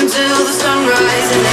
until the sunrise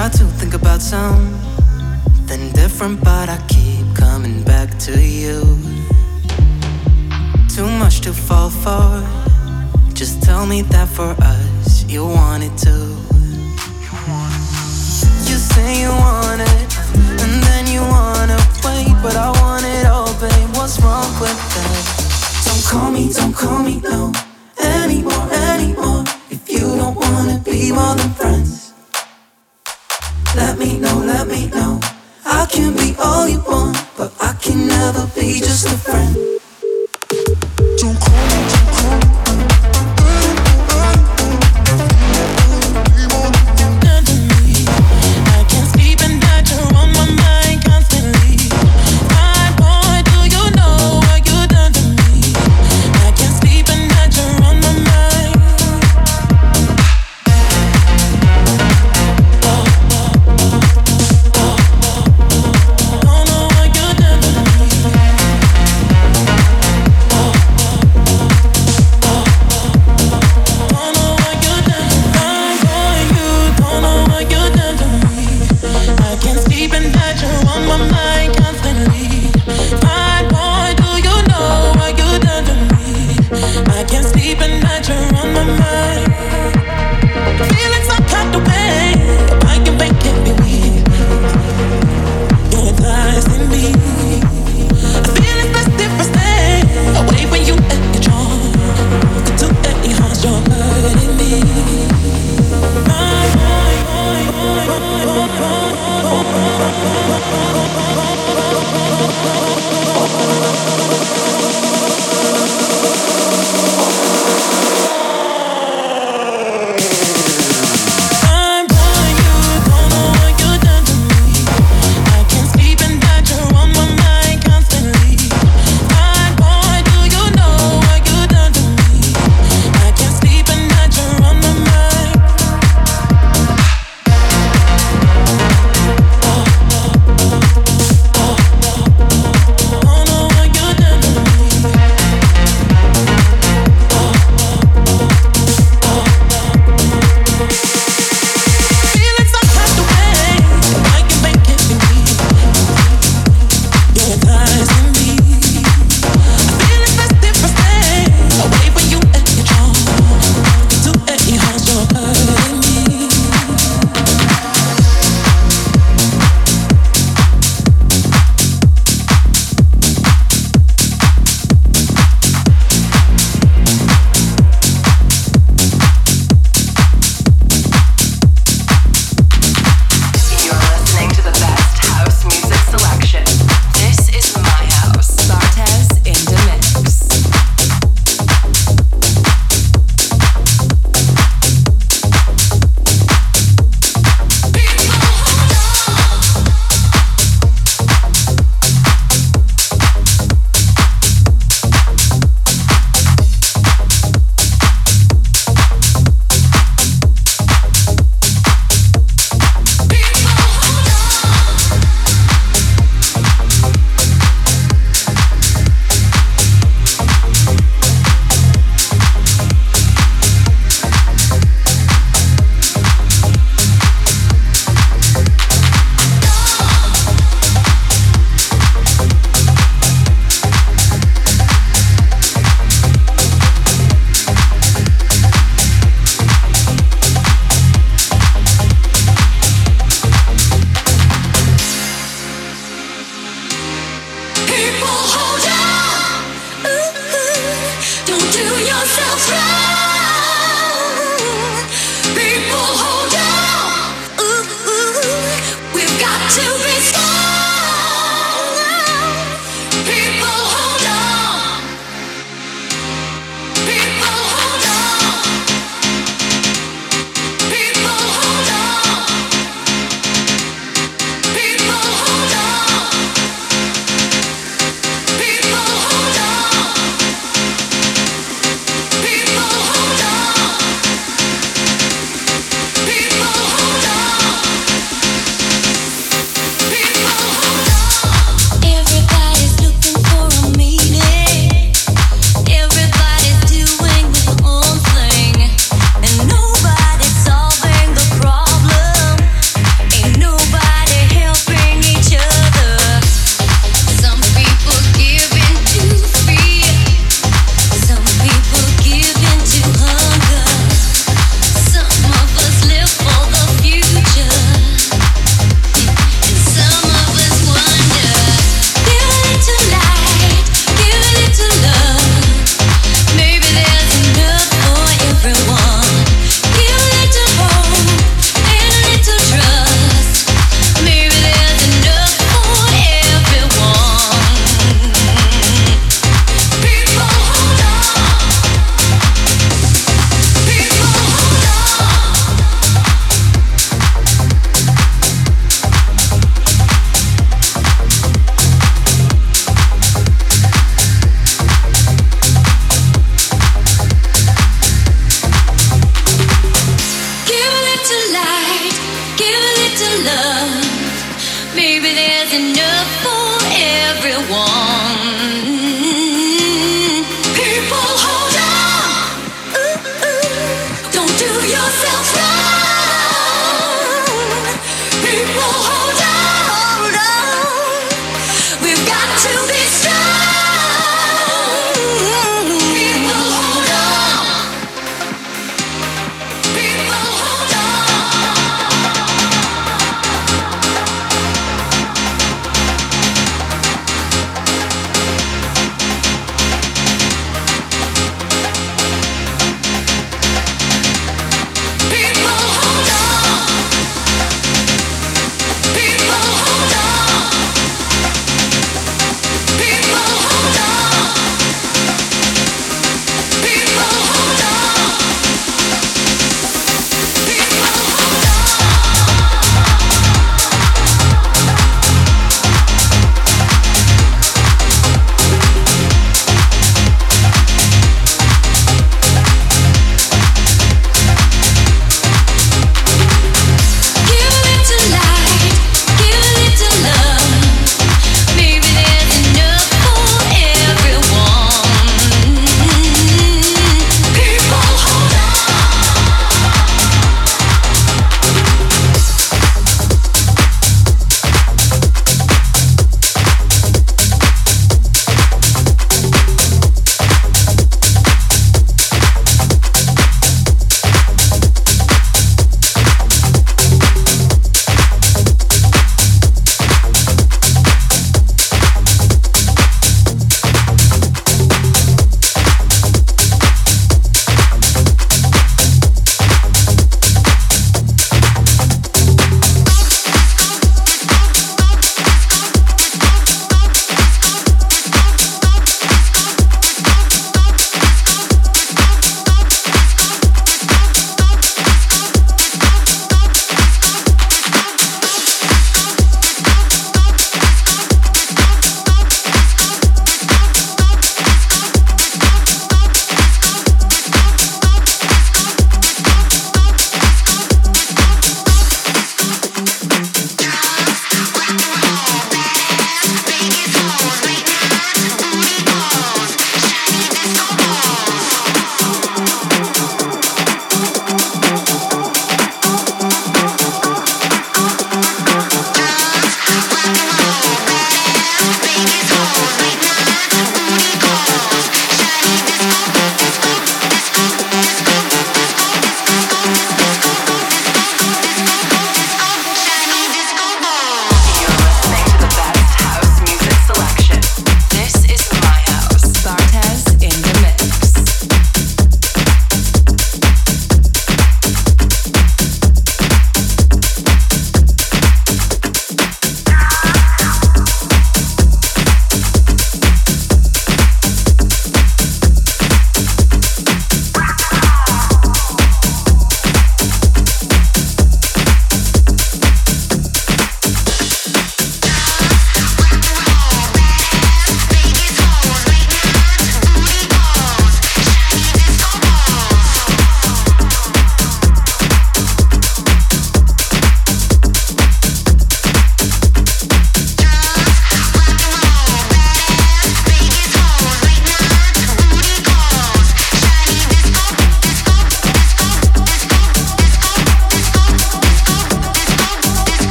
try to think about something different, but I keep coming back to you. Too much to fall for. Just tell me that for us, you want it too. You say you want it, and then you wanna wait, but I want it all, babe. What's wrong with that? Don't call me, don't call me, no, anymore, anymore. If you don't wanna be more than can be all you want, but I can never be just a friend.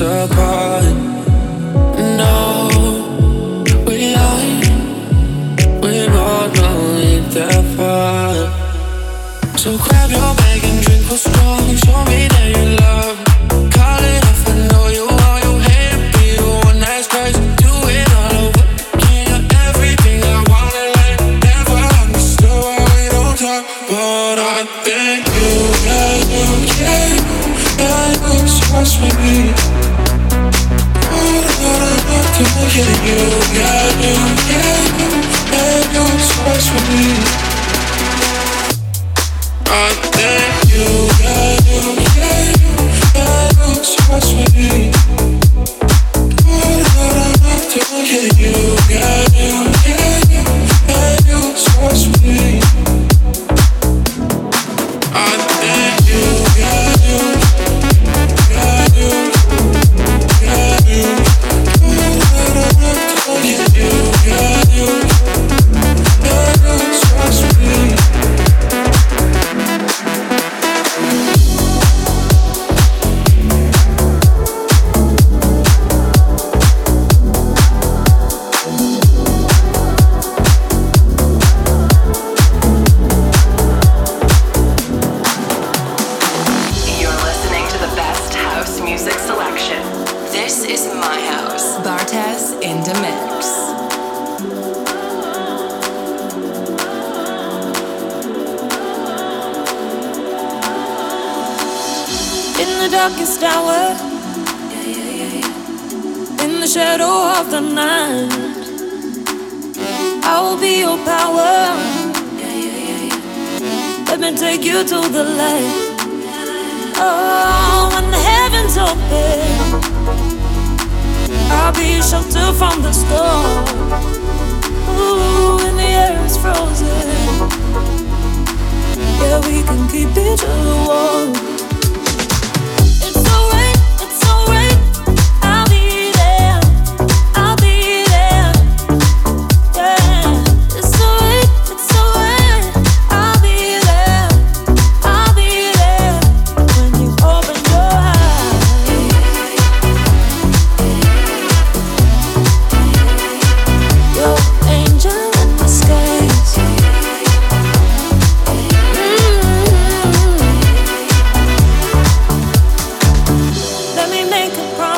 apart. No, we we know. So grab your bag and drink what's strong. Show me that you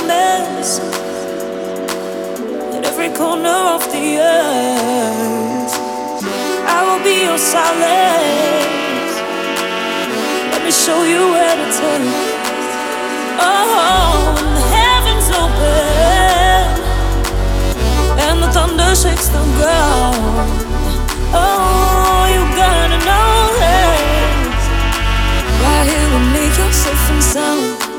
echoes in every corner of the earth. I will be your silence Let me show you where it's Oh the heavens open and the thunder shakes don't oh, even know where I should go.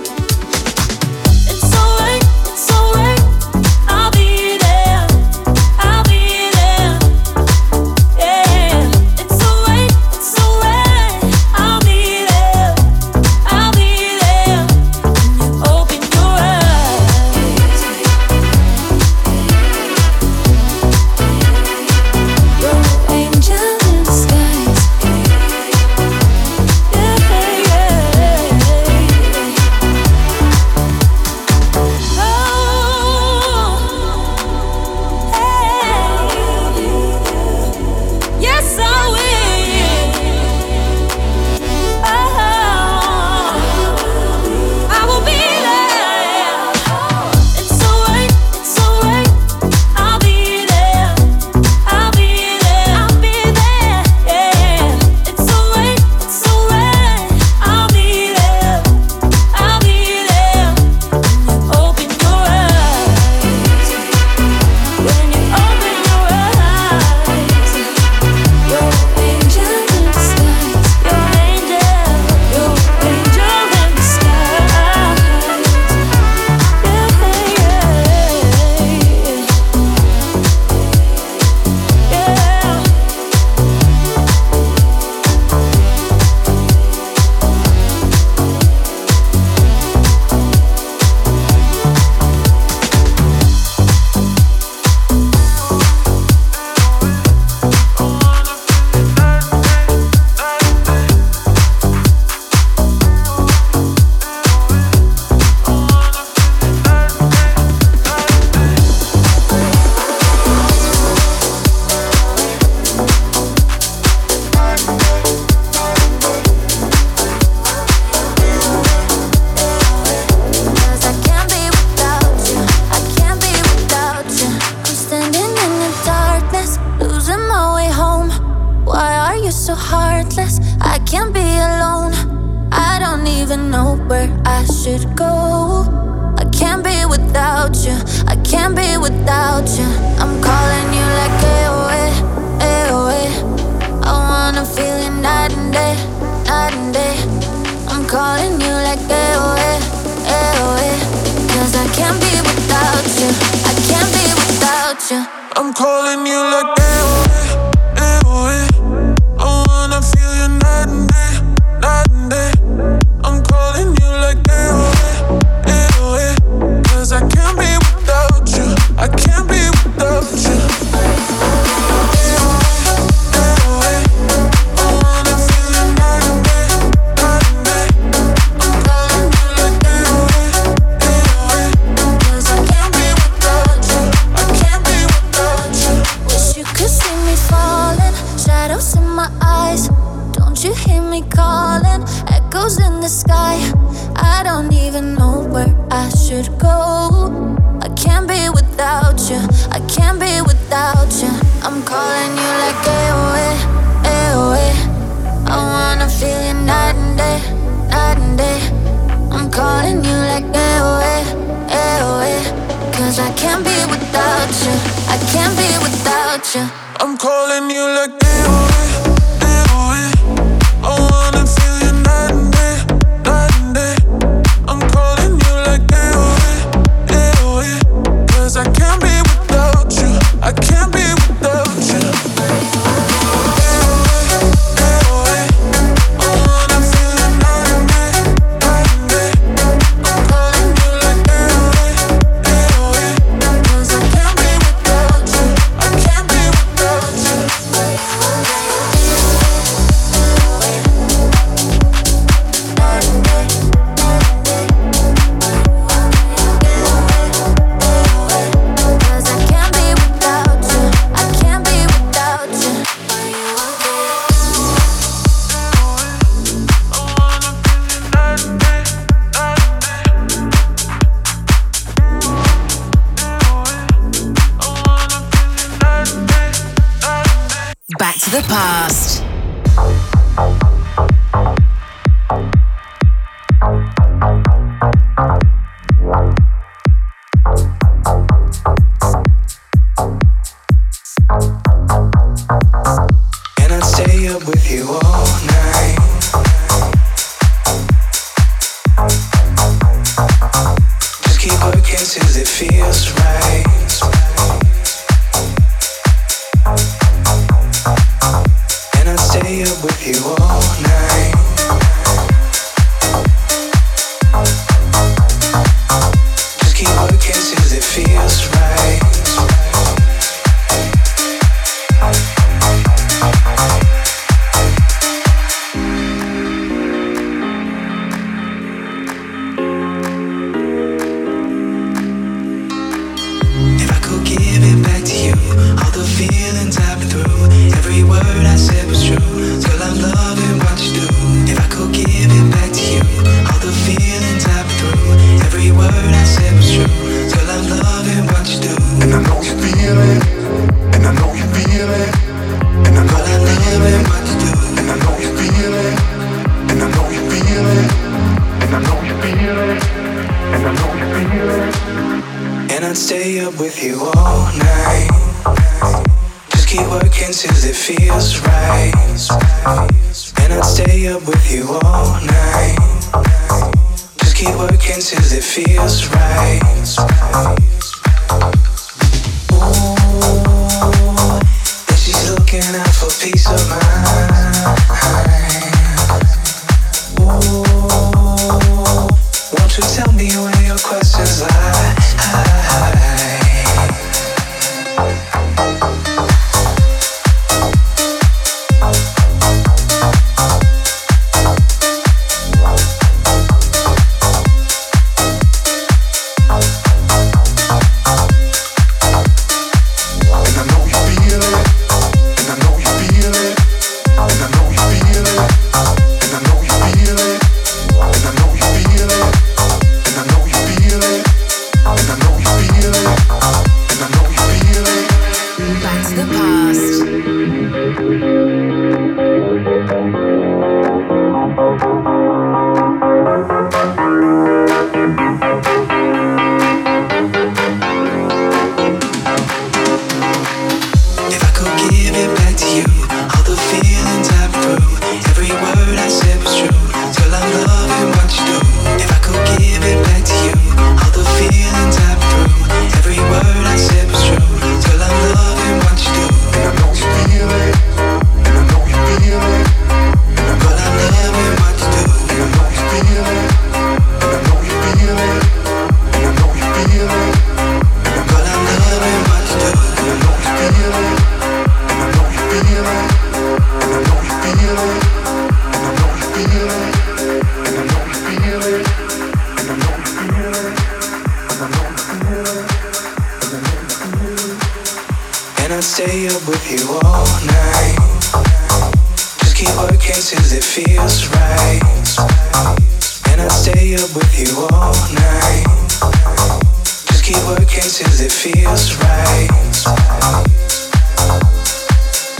the past. feels right. stay up with you all night. Just keep working till it feels right. And I'll stay up with you all night. Just keep working till it feels right.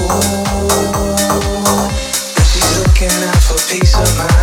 Ooh, and she's looking out for peace of mind.